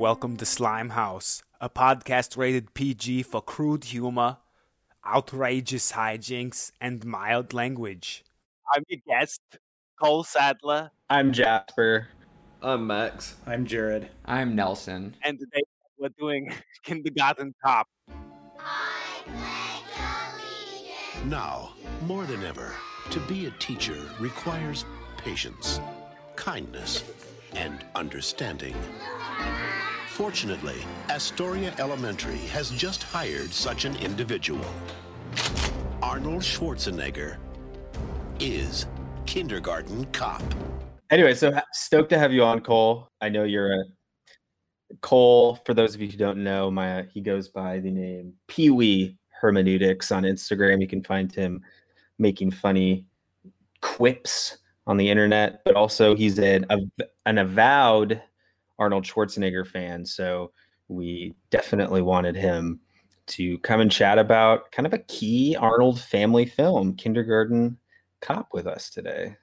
Welcome to Slime House, a podcast rated PG for crude humor, outrageous hijinks, and mild language. I'm your guest, Cole Sadler, I'm Jasper. I'm Max. I'm Jared. I'm Nelson. and today we're doing Kindergarten Cop. Now, more than ever, to be a teacher requires patience, kindness, and understanding. Fortunately, Astoria Elementary has just hired such an individual. Arnold Schwarzenegger is kindergarten cop. Anyway, so stoked to have you on, Cole. I know you're a Cole. For those of you who don't know, my he goes by the name Pee Wee Hermeneutics on Instagram. You can find him making funny quips on the internet, but also he's an an avowed Arnold Schwarzenegger fan. So we definitely wanted him to come and chat about kind of a key Arnold family film, Kindergarten Cop, with us today.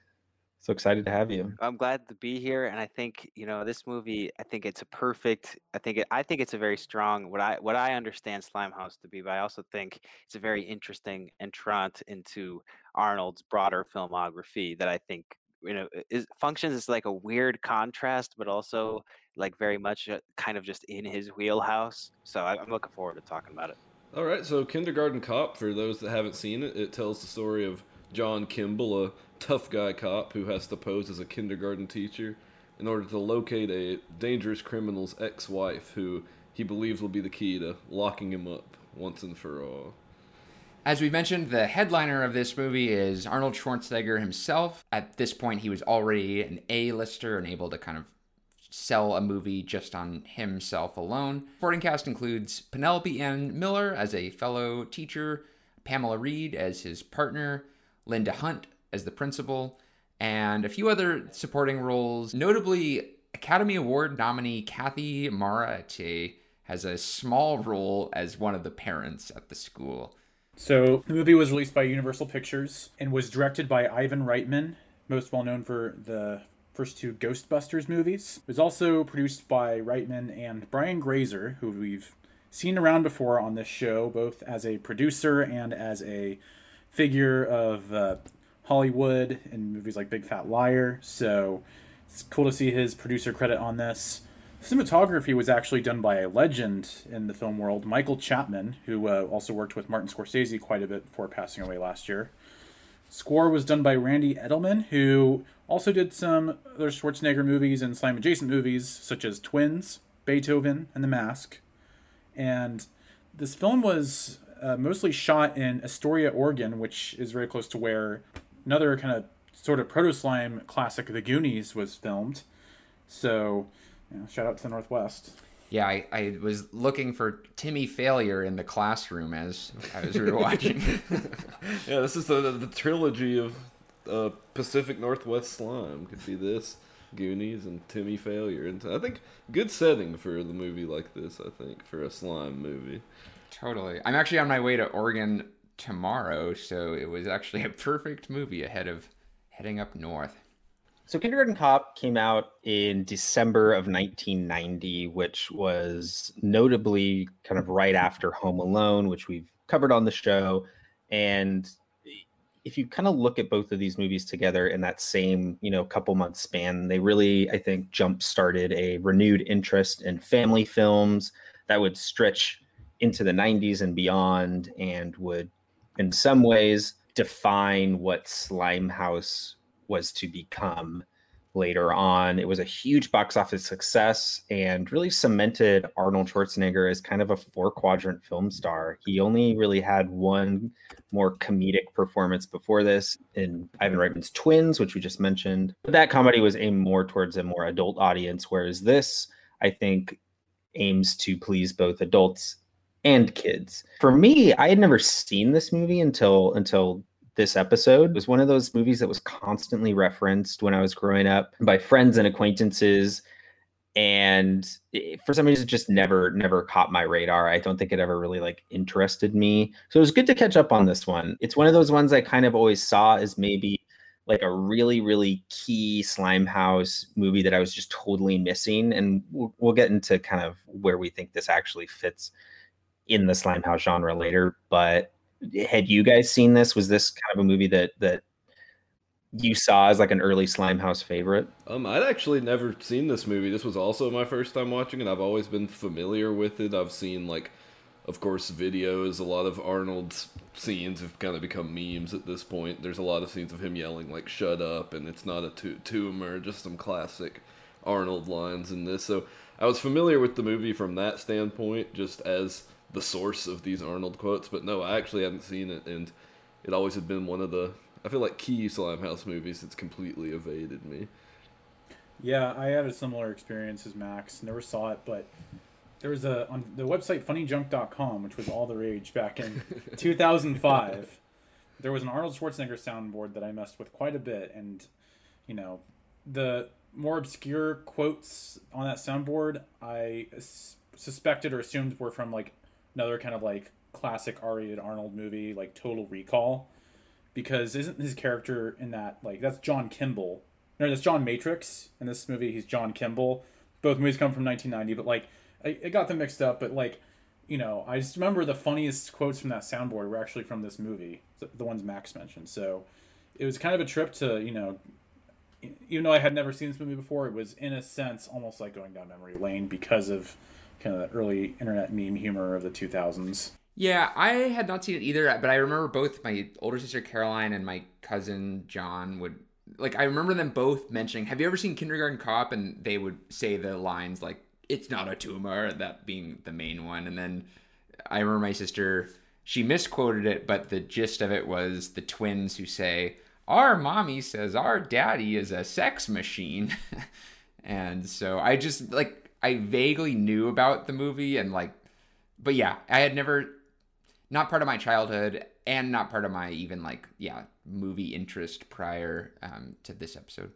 So excited to have you. I'm glad to be here, and I think you know this movie. I think it's a perfect. I think it, I think it's a very strong. What I what I understand Slimehouse to be, but I also think it's a very interesting entrant into Arnold's broader filmography. That I think you know is functions as like a weird contrast, but also like very much uh, kind of just in his wheelhouse. So I'm looking forward to talking about it. All right, so Kindergarten Cop, for those that haven't seen it, it tells the story of John Kimball, a tough guy cop who has to pose as a kindergarten teacher in order to locate a dangerous criminal's ex wife who he believes will be the key to locking him up once and for all. As we mentioned, the headliner of this movie is Arnold Schwarzenegger himself. At this point, he was already an A-lister and able to kind of sell a movie just on himself alone. Supporting cast includes Penelope Ann Miller as a fellow teacher, Pamela Reed as his partner, Linda Hunt as the principal, and a few other supporting roles. Notably, Academy Award nominee Cathy Moriarty has a small role as one of the parents at the school. So the movie was released by Universal Pictures and was directed by Ivan Reitman, most well known for the first two Ghostbusters movies. It was also produced by Reitman and Brian Grazer, who we've seen around before on this show, both as a producer and as a figure of uh, Hollywood in movies like Big Fat Liar. So it's cool to see his producer credit on this. Cinematography was actually done by a legend in the film world, Michael Chapman, who uh, also worked with Martin Scorsese quite a bit before passing away last year. Score was done by Randy Edelman, who also did some other Schwarzenegger movies and slime adjacent movies, such as Twins, Beethoven, and The Mask. And this film was uh, mostly shot in Astoria, Oregon, which is very close to where another kind of sort of proto slime classic, The Goonies, was filmed. So, you know, shout out to the Northwest. Yeah, I, I was looking for Timmy Failure in the classroom as as we were watching. Yeah, this is the, the, the trilogy of uh, Pacific Northwest Slime. Could be this, Goonies, and Timmy Failure. And I think good setting for the movie like this, I think, for a slime movie. totally. I'm actually on my way to Oregon tomorrow, so it was actually a perfect movie ahead of heading up north. So Kindergarten Cop came out in December of 1990, which was notably kind of right after Home Alone, which we've covered on the show. And if you kind of look at both of these movies together in that same, you know, couple month span, they really, I think, jump started a renewed interest in family films that would stretch into the 90s and beyond and would in some ways define what Slimehouse was to become later on. It was a huge box office success and really cemented Arnold Schwarzenegger as kind of a four quadrant film star. He only really had one more comedic performance before this in Ivan Reitman's Twins, which we just mentioned. But that comedy was aimed more towards a more adult audience, whereas this, I think, aims to please both adults and kids. For me, I had never seen this movie until until this episode. Was one of those movies that was constantly referenced when I was growing up by friends and acquaintances. And for some reason, it just never, never caught my radar. I don't think it ever really like interested me. So it was good to catch up on this one. It's one of those ones I kind of always saw as maybe like a really really key Slimehouse movie that I was just totally missing, and we'll, we'll get into kind of where we think this actually fits in the Slimehouse genre later. But had you guys seen this? Was this kind of a movie that that you saw as like an early Slimehouse favorite? Um, I'd actually never seen this movie. This was also my first time watching it. I've always been familiar with it. I've seen like, of course, videos. A lot of Arnold's scenes have kind of become memes at this point. There's a lot of scenes of him yelling like "Shut up!" and it's not a tumor, just some classic Arnold lines in this. So I was familiar with the movie from that standpoint, just as the source of these Arnold quotes. But no, I actually hadn't seen it, and it always had been one of the I feel like key Slimehouse movies that's completely evaded me. Yeah, I had a similar experience as Max. Never saw it, but there was a on the website funnyjunk.com, which was all the rage back in 2005. There was an Arnold Schwarzenegger soundboard that I messed with quite a bit, and you know, the more obscure quotes on that soundboard, I suspected or assumed were from like another kind of like classic R-rated Arnold movie, like Total Recall because isn't his character in that like that's John Kimball? No, that's John Matrix in this movie. He's John Kimball. Both movies come from 1990, but like I, I got them mixed up. But like you know, I just remember the funniest quotes from that soundboard were actually from this movie, the ones Max mentioned. So it was kind of a trip to you know even though I had never seen this movie before, it was in a sense almost like going down memory lane because of kind of early internet meme humor of the 2000s. Yeah, I had not seen it either, but I remember both my older sister Caroline and my cousin John would like I remember them both mentioning, "Have you ever seen Kindergarten Cop?" and they would say the lines like "It's not a tumor," that being the main one. And then I remember my sister she misquoted it, but the gist of it was the twins who say, "Our mommy says our daddy is a sex machine." and so I just like I vaguely knew about the movie and like but yeah, I had never not part of my childhood and not part of my even like yeah movie interest prior um, to this episode.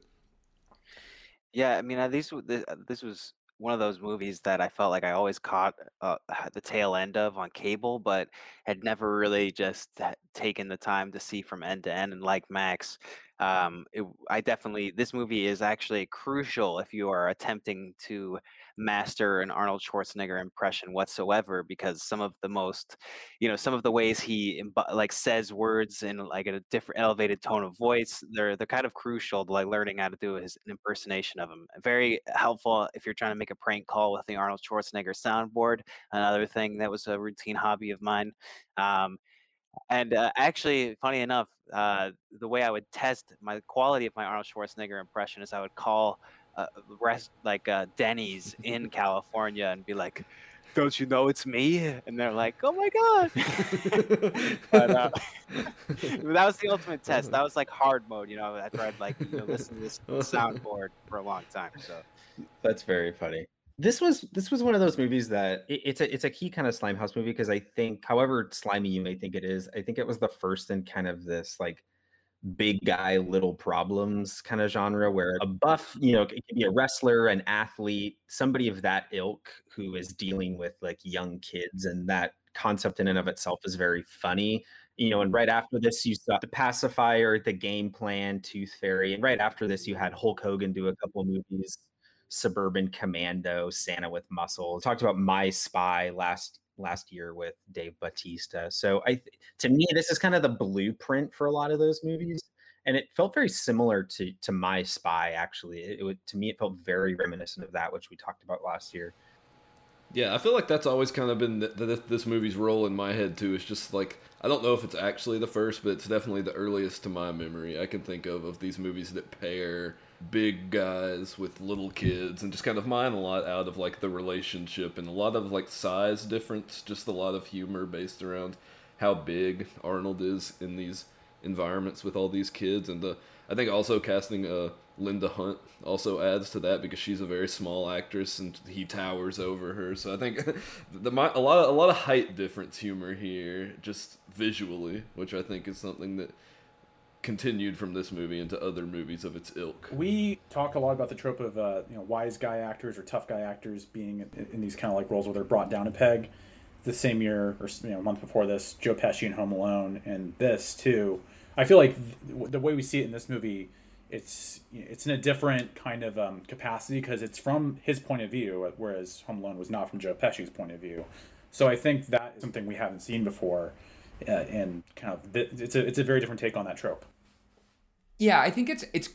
Yeah, I mean, least this, this was one of those movies that I felt like I always caught uh, the tail end of on cable, but had never really just taken the time to see from end to end. And like Max, um, it, I definitely this movie is actually crucial if you are attempting to master an Arnold Schwarzenegger impression whatsoever because some of the most, you know, some of the ways he like says words in like a different elevated tone of voice, they're they're kind of crucial to like learning how to do his impersonation of him. Very helpful if you're trying to make a prank call with the Arnold Schwarzenegger soundboard. Another thing that was a routine hobby of mine. Um, and uh, actually, funny enough, uh, the way I would test my quality of my Arnold Schwarzenegger impression is I would call uh, rest like uh, Denny's in California and be like, "Don't you know it's me?" And they're like, "Oh my god!" but, uh, that was the ultimate test. That was like hard mode, you know. After I'd like you know, listen to this soundboard for a long time. So that's very funny. This was this was one of those movies that it, it's a it's a key kind of Slimehouse movie because I think, however slimy you may think it is, I think it was the first in kind of this like big guy little problems kind of genre where a buff you know it could be a wrestler an athlete somebody of that ilk who is dealing with like young kids and that concept in and of itself is very funny you know and mm-hmm. right after this you saw the pacifier the game plan tooth fairy and right after this you had hulk hogan do a couple movies suburban commando santa with muscle talked about my spy last last year with Dave Bautista. So I to me this is kind of the blueprint for a lot of those movies and it felt very similar to to My Spy actually. It, it would to me it felt very reminiscent of that which we talked about last year. Yeah, I feel like that's always kind of been the, the, this movie's role in my head too. It's just like I don't know if it's actually the first, but it's definitely the earliest to my memory I can think of of these movies that pair big guys with little kids and just kind of mine a lot out of like the relationship and a lot of like size difference, just a lot of humor based around how big Arnold is in these environments with all these kids and the I think also casting uh Linda Hunt also adds to that because she's a very small actress and he towers over her. So I think the a lot of a lot of height difference humor here just visually, which I think is something that continued from this movie into other movies of its ilk. We talk a lot about the trope of uh, you know wise guy actors or tough guy actors being in, these kind of like roles where they're brought down a peg. The same year or you know a month before this, Joe Pesci in Home Alone, and this too I feel like th- the way we see it in this movie, it's it's in a different kind of um, capacity because it's from his point of view, whereas Home Alone was not from Joe Pesci's point of view. So I think that is something we haven't seen before, uh, and kind of it's a it's a very different take on that trope. Yeah, I think it's it's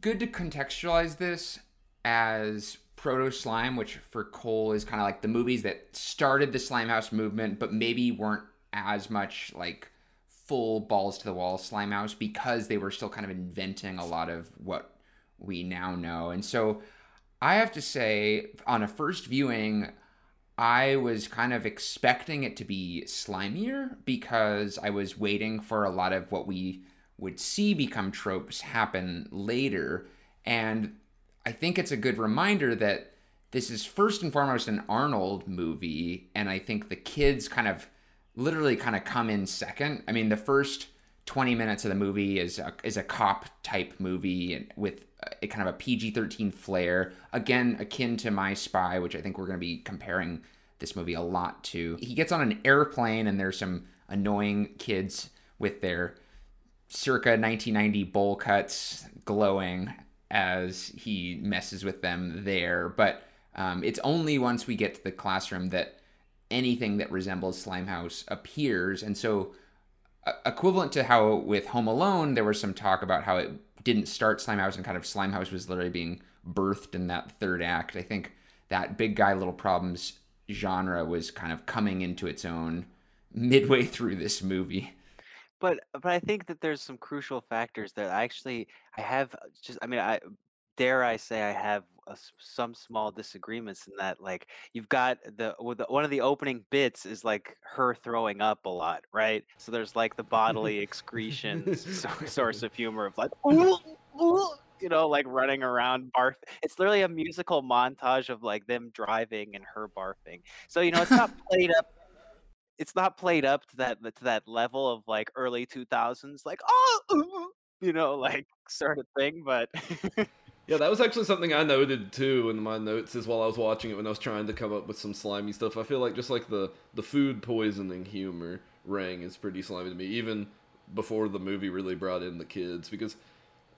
good to contextualize this as proto slime, which for Cole is kind of like the movies that started the Slimehouse movement, but maybe weren't as much like full balls to the wall Slimehouse because they were still kind of inventing a lot of what we now know. And so I have to say, on a first viewing, I was kind of expecting it to be slimier because I was waiting for a lot of what we would see become tropes happen later. And I think it's a good reminder that this is first and foremost an Arnold movie. And I think the kids kind of literally kind of come in second. I mean, the first 20 minutes of the movie is a, is a cop type movie with a kind of a PG-13 flair, again akin to My Spy, which I think we're going to be comparing this movie a lot to. He gets on an airplane and there's some annoying kids with their circa 1990 bowl cuts glowing as he messes with them there, but um, it's only once we get to the classroom that anything that resembles Slimehouse appears. And so, uh, equivalent to how with Home Alone, there was some talk about how it didn't start Slimehouse and kind of Slimehouse was literally being birthed in that third act. I think that big guy, little problems genre was kind of coming into its own midway through this movie. But but I think that there's some crucial factors that I actually I have uh, just I mean I dare I say I have some small disagreements in that like you've got the, the one of the opening bits is like her throwing up a lot, right? So there's like the bodily excretions source of humor of like you know like running around barf. It's literally a musical montage of like them driving and her barfing. So you know it's not played up it's not played up to that to that level of like early 2000s like oh you know like sort of thing but Yeah, that was actually something I noted too in my notes as while I was watching it when I was trying to come up with some slimy stuff. I feel like just like the the food poisoning humor rang is pretty slimy to me, even before the movie really brought in the kids. Because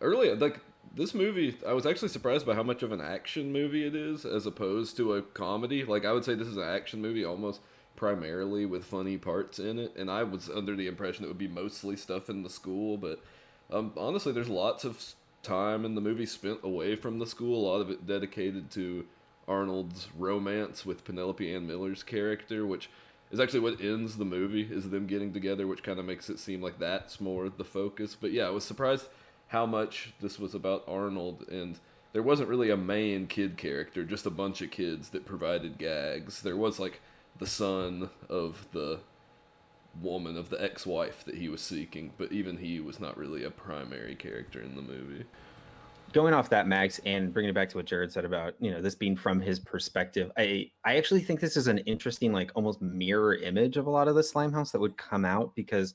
early, like this movie, I was actually surprised by how much of an action movie it is as opposed to a comedy. Like I would say this is an action movie almost primarily with funny parts in it, and I was under the impression it would be mostly stuff in the school, but um, honestly, there's lots of time in the movie spent away from the school, a lot of it dedicated to Arnold's romance with Penelope Ann Miller's character, which is actually what ends the movie, is them getting together, which kind of makes it seem like that's more the focus. But yeah, I was surprised how much this was about Arnold, and there wasn't really a main kid character, just a bunch of kids that provided gags. There was like the son of the woman of the ex-wife that he was seeking, but even he was not really a primary character in the movie. Going off that, Max, and bringing it back to what Jared said about you know this being from his perspective, I I actually think this is an interesting like almost mirror image of a lot of the Slimehouse that would come out because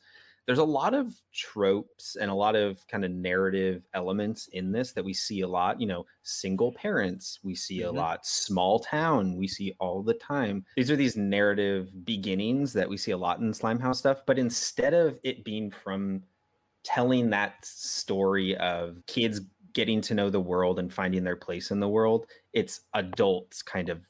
there's a lot of tropes and a lot of kind of narrative elements in this that we see a lot. You know, single parents, we see mm-hmm. a lot, small town, we see all the time. These are these narrative beginnings that we see a lot in Slimehouse stuff. But instead of it being from telling that story of kids getting to know the world and finding their place in the world, it's adults kind of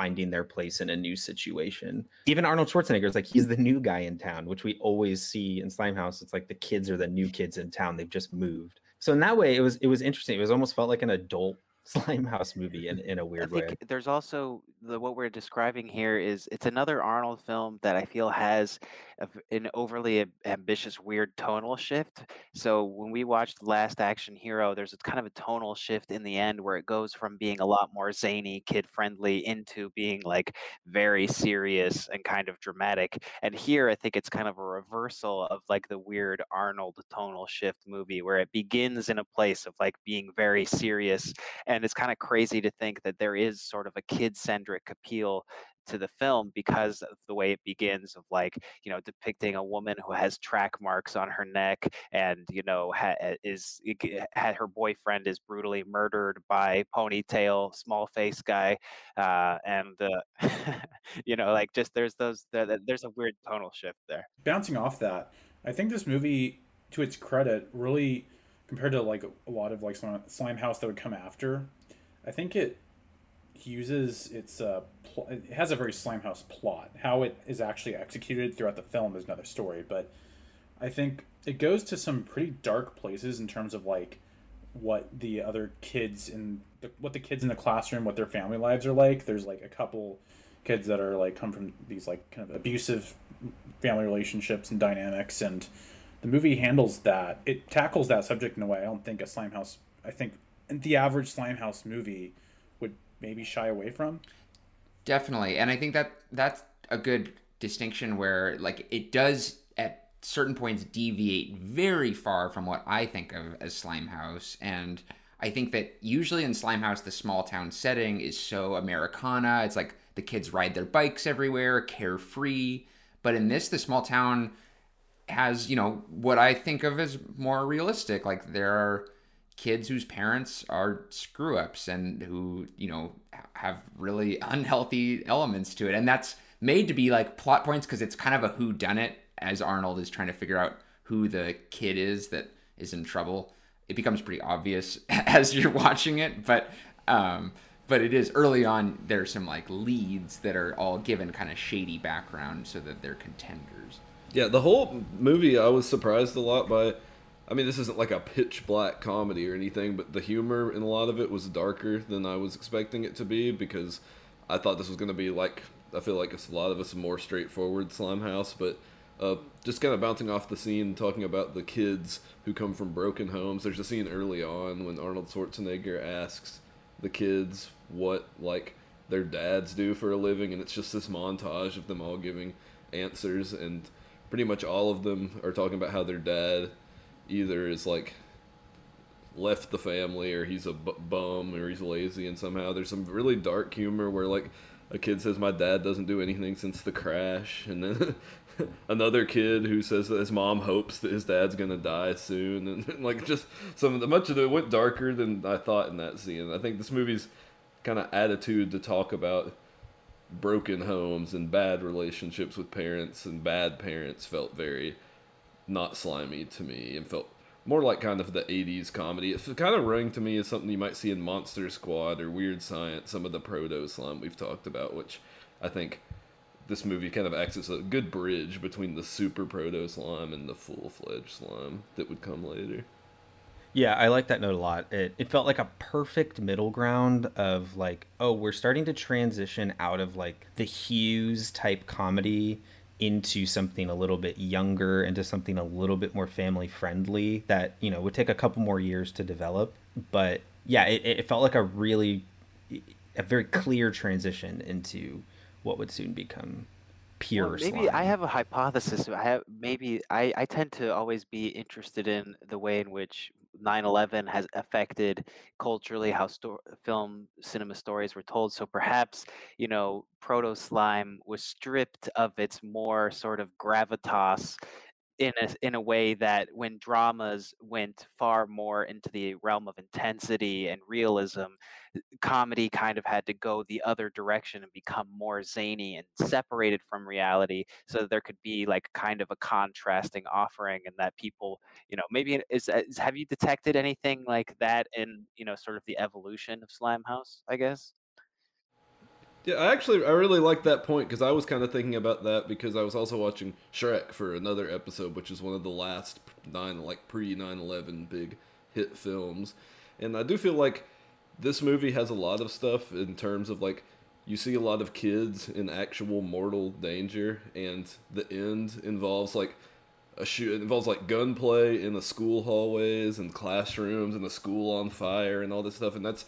finding their place in a new situation. Even Arnold Schwarzenegger is like he's the new guy in town, which we always see in Slimehouse. It's like the kids are the new kids in town. They've just moved. So in that way, it was it was interesting. It was almost felt like an adult Slimehouse movie in, in a weird way. There's also the what we're describing here is it's another Arnold film that I feel has a, an overly ambitious, weird tonal shift. So when we watched Last Action Hero, there's a kind of a tonal shift in the end where it goes from being a lot more zany, kid friendly into being like very serious and kind of dramatic. And here, I think it's kind of a reversal of like the weird Arnold tonal shift movie where it begins in a place of like being very serious and it's kind of crazy to think that there is sort of a kid-centric appeal to the film because of the way it begins of like you know depicting a woman who has track marks on her neck and you know ha- eh, is had her boyfriend is brutally murdered by ponytail small face guy uh, and uh, you know like just there's those there's a weird tonal shift there. Bouncing off that i think this movie to its credit, really compared to like a lot of like slime house that would come after, I think it uses its uh pl- it has a very slime house plot. How it is actually executed throughout the film is another story, but I think it goes to some pretty dark places in terms of like what the other kids in the, what the kids in the classroom what their family lives are like there's like a couple kids that are like come from these like kind of abusive family relationships and dynamics and the movie handles that it tackles that subject in a way i don't think a slime house i think the average slime house movie maybe shy away from definitely and i think that that's a good distinction where like it does at certain points deviate very far from what I think of as Slimehouse. And I think that usually in Slimehouse, the small town setting is so Americana. It's like the kids ride their bikes everywhere, carefree. But in this, the small town has, you know, what I think of as more realistic. Like there are kids whose parents are screw ups and who, you know, have really unhealthy elements to it. And that's made to be like plot points because it's kind of a who done it as Arnold is trying to figure out who the kid is that is in trouble, it becomes pretty obvious as you're watching it. But um, but it is early on. There's some like leads that are all given kind of shady background so that they're contenders. Yeah, the whole movie I was surprised a lot by. I mean, this isn't like a pitch black comedy or anything, but the humor in a lot of it was darker than I was expecting it to be because I thought this was going to be like I feel like it's a lot of us more straightforward slime house, but uh, just kind of bouncing off the scene, talking about the kids who come from broken homes. There's a scene early on when Arnold Schwarzenegger asks the kids what like their dads do for a living, and it's just this montage of them all giving answers, and pretty much all of them are talking about how their dad either is like left the family or he's a bum or he's lazy and somehow there's some really dark humor where like a kid says my dad doesn't do anything since the crash and then another kid who says that his mom hopes that his dad's gonna die soon, and, like just some of the much of it went darker than I thought in that scene. I think this movie's kind of attitude to talk about broken homes and bad relationships with parents and bad parents felt very not slimy to me and felt more like kind of the 80s comedy. It kind of rang to me as something you might see in Monster Squad or Weird Science, some of the proto slime we've talked about, which I think this movie kind of acts as a good bridge between the super proto slime and the full fledged slime that would come later. Yeah, I like that note a lot. It it felt like a perfect middle ground of like, oh, we're starting to transition out of like the Hughes type comedy into something a little bit younger, into something a little bit more family friendly that, you know, would take a couple more years to develop. But yeah, it, it felt like a really a very clear transition into what would soon become pure well, maybe slime. I have a hypothesis. I have maybe I, I tend to always be interested in the way in which 9/11 has affected culturally how sto- film cinema stories were told. So perhaps you know proto slime was stripped of its more sort of gravitas in a in a way that when dramas went far more into the realm of intensity and realism, comedy kind of had to go the other direction and become more zany and separated from reality, so there could be like kind of a contrasting offering, and that people, you know, maybe is, is have you detected anything like that in you know sort of the evolution of Slimehouse? I guess. Yeah, I actually I really like that point because I was kind of thinking about that because I was also watching Shrek for another episode, which is one of the last nine like pre 9/11 big hit films, and I do feel like this movie has a lot of stuff in terms of like you see a lot of kids in actual mortal danger, and the end involves like a shoot it involves like gunplay in the school hallways and classrooms and the school on fire and all this stuff, and that's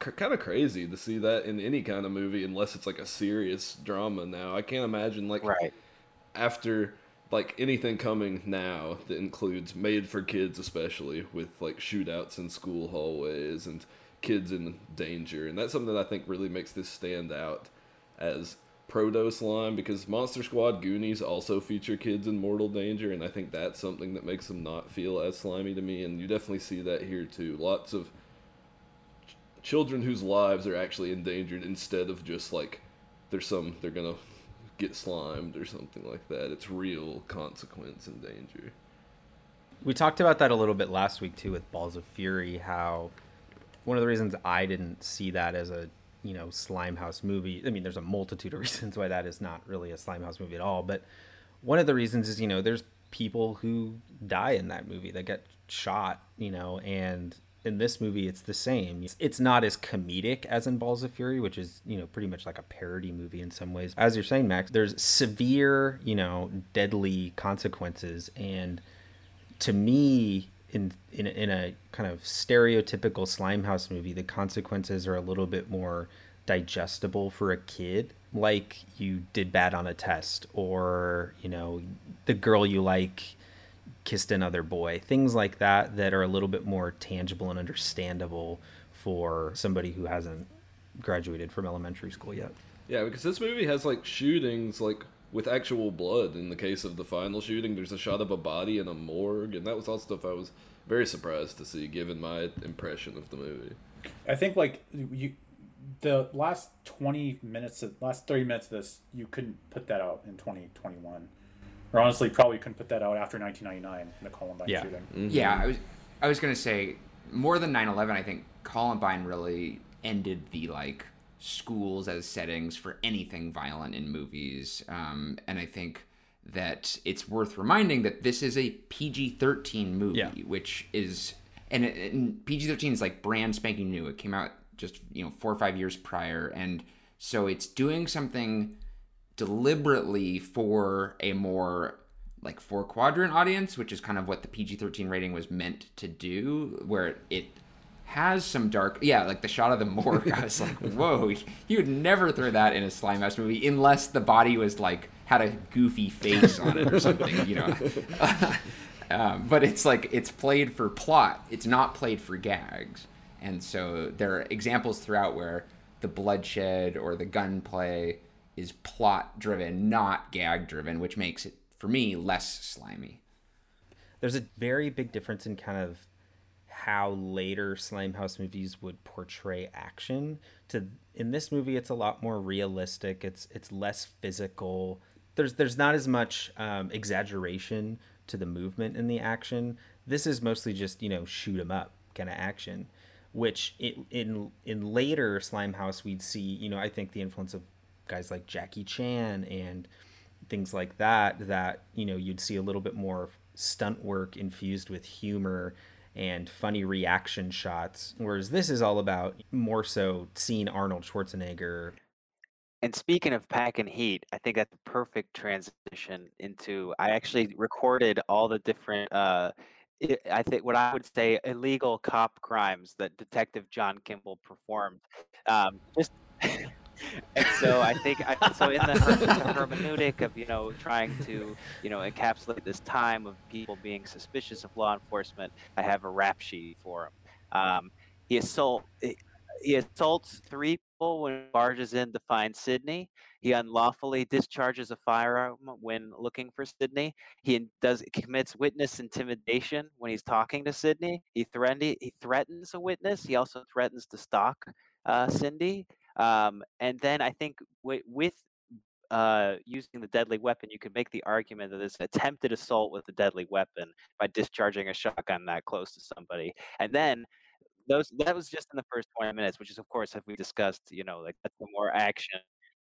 kind of crazy to see that in any kind of movie unless it's like a serious drama now. I can't imagine like right. after like anything coming now that includes made for kids especially with like shootouts in school hallways and kids in danger and that's something that i think really makes this stand out as proto slime because monster squad goonies also feature kids in mortal danger and i think that's something that makes them not feel as slimy to me and you definitely see that here too. Lots of children whose lives are actually endangered instead of just like there's some they're gonna get slimed or something like that. It's real consequence and danger. We talked about that a little bit last week too with Balls of Fury. How one of the reasons I didn't see that as a you know Slimehouse movie. I mean, there's a multitude of reasons why that is not really a Slimehouse movie at all. But one of the reasons is you know there's people who die in that movie that get shot. You know, and in this movie it's the same. It's not as comedic as in Balls of Fury, which is, you know, pretty much like a parody movie in some ways. As you're saying, Max, there's severe, you know, deadly consequences and to me in in in a kind of stereotypical Slimehouse movie, the consequences are a little bit more digestible for a kid like you did bad on a test or you know the girl you like kissed another boy, things like that that are a little bit more tangible and understandable for somebody who hasn't graduated from elementary school yet. Yeah, because this movie has like shootings like with actual blood. In the case of the final shooting, there's a shot of a body in a morgue, and that was all stuff I was very surprised to see, given my impression of the movie. I think like you, the last twenty minutes, of, last thirty minutes of this, you couldn't put that out in twenty twenty one. Or honestly, probably couldn't put that out after 1999, the Columbine Yeah. shooting. Mm-hmm. Yeah, I was I was gonna say more than 9/11. I think Columbine really ended the like schools as settings for anything violent in movies, um, and I think that it's worth reminding that this is a PG-13 movie, Yeah. which is and, and PG-13 is like brand spanking new. It came out just you know four or five years prior, and so it's doing something deliberately for a more like four quadrant audience, which is kind of what the PG 13 rating was meant to do, where it has some dark, yeah, like the shot of the morgue. I was like, whoa, you would never throw that in a slime Slimehouse movie unless the body was like had a goofy face on it or something, you know. um, but it's like it's played for plot, it's not played for gags. And so there are examples throughout where the bloodshed or the gunplay is plot driven, not gag driven, which makes it for me less slimy. There's a very big difference in kind of how later Slimehouse movies would portray action. To in this movie, it's a lot more realistic. It's it's less physical. There's there's not as much um, exaggeration to the movement in the action. This is mostly just you know shoot 'em up kind of action, which it, in in later Slimehouse we'd see you know I think the influence of guys like Jackie Chan and things like that that you know you'd see a little bit more stunt work infused with humor and funny reaction shots whereas this is all about more so seeing arnold schwarzenegger And speaking of pack and heat, I think that's the perfect transition into. I actually recorded all the different. Uh, i think what I would say illegal cop crimes that Detective John Kimball performed. Um, just and so I think I, so in the, the hermeneutic of you know trying to you know encapsulate this time of people being suspicious of law enforcement, I have a rap sheet for him. Um, he assault he assaults three people when he barges in to find Cindy. He unlawfully discharges a firearm when looking for Cindy. He does commits witness intimidation when he's talking to Cindy. He threatened he threatens a witness. He also threatens to stalk uh, Cindy. Um, and then I think wi- with uh, using the deadly weapon, you could make the argument that it's an attempted assault with a deadly weapon by discharging a shotgun that close to somebody. And then those that was just in the first 20 minutes, which is of course, as we discussed, you know, like that's the more action.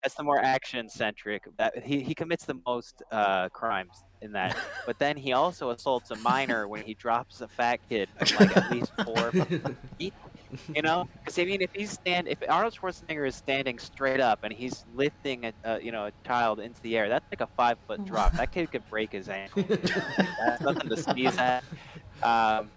That's the more action centric. That he, he commits the most uh, crimes in that. But then he also assaults a minor when he drops a fat kid from like at least four feet. You know, because I mean, if he's stand, if Arnold Schwarzenegger is standing straight up and he's lifting a, a you know a child into the air, that's like a five foot drop. That kid could break his ankle. that's nothing to sneeze at. Um,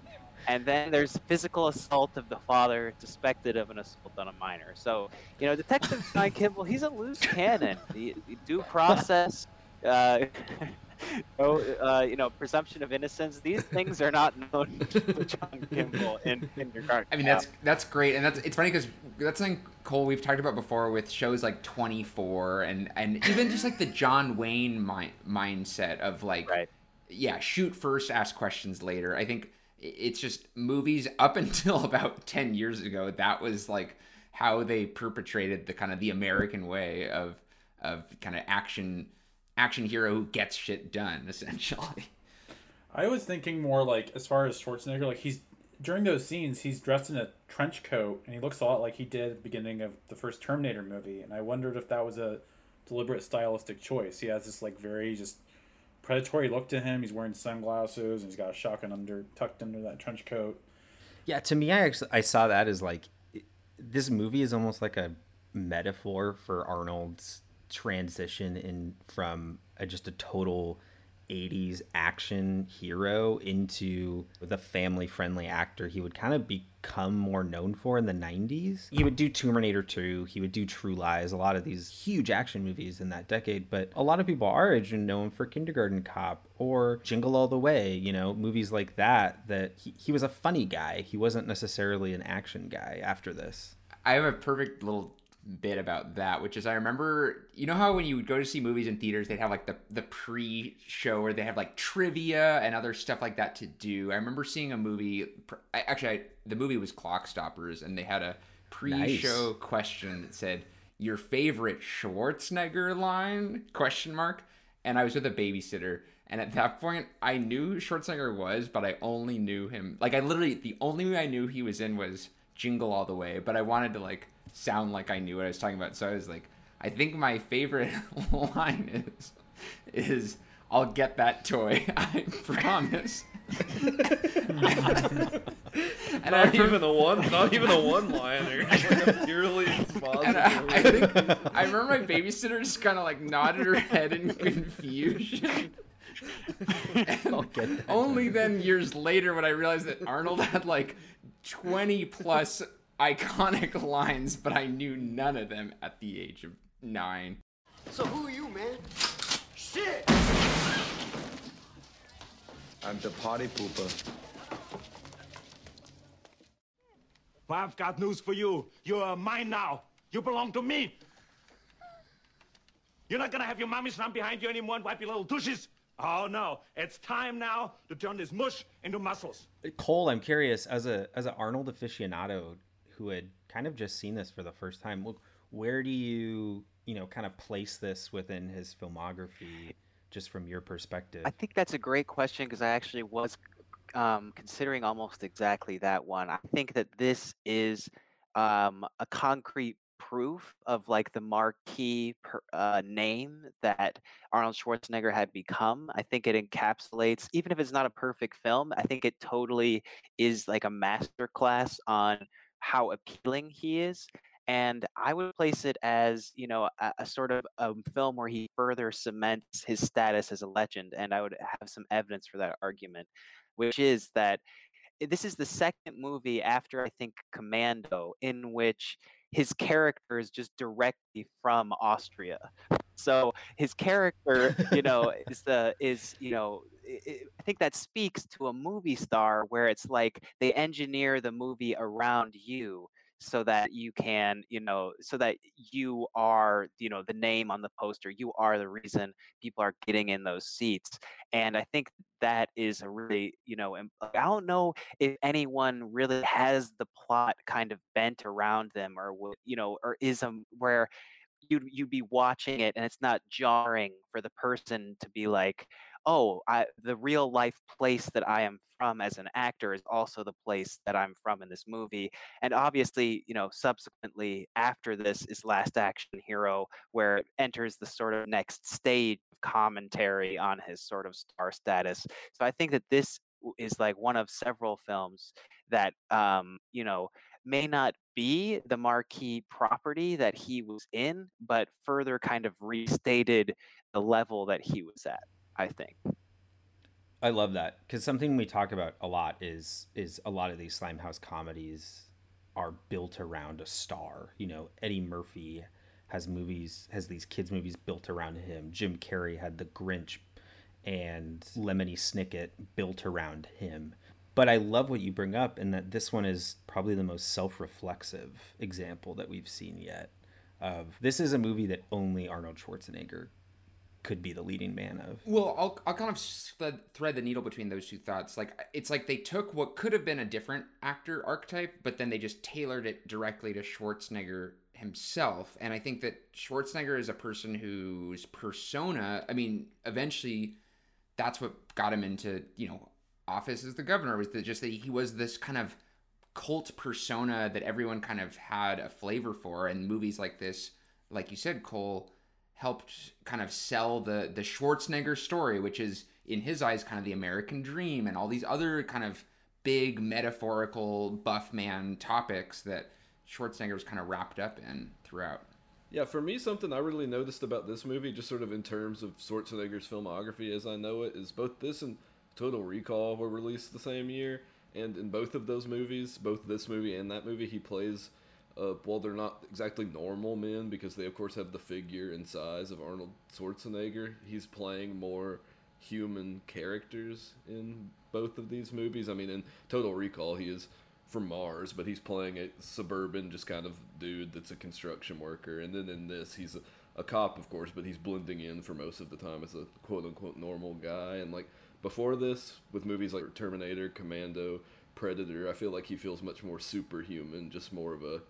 and then there's physical assault of the father suspected of an assault on a minor. So, you know, Detective John Kimball, he's a loose cannon. The, the due process, uh, oh, uh, you know, presumption of innocence. These things are not known to John Kimball in kindergarten. I mean, that's that's great, and that's it's funny because that's something Cole we've talked about before with shows like Twenty Four and and even just like the John Wayne mi- mindset of like, Right. yeah, shoot first, ask questions later. I think it's just movies up until about ten years ago. That was like how they perpetrated the kind of the American way of of kind of action action hero who gets shit done essentially. I was thinking more like as far as Schwarzenegger, like he's during those scenes, he's dressed in a trench coat and he looks a lot like he did at the beginning of the first Terminator movie. And I wondered if that was a deliberate stylistic choice. He has this like very just predatory look to him. He's wearing sunglasses and he's got a shotgun under tucked under that trench coat. Yeah, to me, I actually I saw that as like this movie is almost like a metaphor for Arnold's transition in from a, just a total 80s action hero into the family friendly actor he would kind of become more known for in the 90s. He would do Terminator 2, he would do True Lies, a lot of these huge action movies in that decade, but a lot of people our age know him for Kindergarten Cop or Jingle All the Way, you know, movies like that that he, he was a funny guy. He wasn't necessarily an action guy after this. I have a perfect little bit about that, which is I remember, you know how when you would go to see movies in theaters, they'd have like the the pre-show where they have like trivia and other stuff like that to do. I remember seeing a movie. Actually, I, the movie was Clock Stoppers, and they had a pre-show nice. question that said your favorite Schwarzenegger line question mark. And I was with a babysitter, and at that point, I knew Schwarzenegger was, but I only knew him like I literally the only way I knew he was in was Jingle All the Way. But I wanted to like sound like I knew what I was talking about. So I was like, I think my favorite line is is I'll get that toy. I promise. and not I, even a one, not even a one-liner, like purely And I, I, think I remember my babysitter just kind of like nodded her head in confusion. only then years later when I realized that Arnold had like 20 plus iconic lines, but I knew none of them at the age of nine. So who are you, man? Shit! I'm the party pooper. Well, I've got news for you. You're mine now. You belong to me. You're not gonna have your mommy run behind you anymore and wipe your little douches. Oh no, it's time now to turn this mush into muscles. Cole, I'm curious, as a as an Arnold aficionado, who had kind of just seen this for the first time, look, where do you, you know, kind of place this within his filmography, just from your perspective? I think that's a great question because I actually was um, considering almost exactly that one. I think that this is um, a concrete proof of like the marquee per, uh, name that Arnold Schwarzenegger had become. I think it encapsulates, even if it's not a perfect film, I think it totally is like a masterclass on how appealing he is. And I would place it as, you know, a, a sort of a film where he further cements his status as a legend. And I would have some evidence for that argument, which is that eh, this is the second movie after I think Commando in which his character is just directly from Austria. So his character, you know, is the is you know, it, I think that speaks to a movie star where it's like they engineer the movie around you so that you can you know so that you are you know the name on the poster you are the reason people are getting in those seats. And i think that is a really you know i don't know if anyone really has the plot kind of bent around them or you know or is a where you'd you'd be watching it and it's not jarring for the person to be like oh I, the real life place that i am from as an actor is also the place that i'm from in this movie and obviously you know subsequently after this is last action hero where it enters the sort of next stage of commentary on his sort of star status so i think that this is like one of several films that um you know may not be the marquee property that he was in, but further kind of restated the level that he was at, I think. I love that because something we talk about a lot is is a lot of these Slimehouse comedies are built around a star. You know, Eddie Murphy has movies has these kids movies built around him. Jim Carrey had The Grinch and Lemony Snicket built around him. But I love what you bring up, in that this one is probably the most self reflexive example that we've seen yet. Of this is a movie that only Arnold Schwarzenegger could be the leading man of. Well, I'll, I'll kind of thread the needle between those two thoughts. Like, it's like they took what could have been a different actor archetype, but then they just tailored it directly to Schwarzenegger himself. And I think that Schwarzenegger is a person whose persona, I mean, eventually that's what got him into you know office as the governor was that just that he was this kind of cult persona that everyone kind of had a flavor for and movies like this like you said cole helped kind of sell the the schwarzenegger story which is in his eyes kind of the american dream and all these other kind of big metaphorical buff man topics that schwarzenegger kind of wrapped up in throughout. Yeah, for me, something I really noticed about this movie, just sort of in terms of Schwarzenegger's filmography as I know it, is both this and Total Recall were released the same year, and in both of those movies, both this movie and that movie, he plays, uh, well, they're not exactly normal men because they, of course, have the figure and size of Arnold Schwarzenegger. He's playing more human characters in both of these movies. I mean, in Total Recall, he is from Mars, but he's playing a suburban, just kind of dude that's a construction worker. And then in this, he's a, a cop, of course, but he's blending in for most of the time as a quote unquote normal guy. And like before this, with movies like Terminator, Commando, Predator, I feel like he feels much more superhuman, just more of a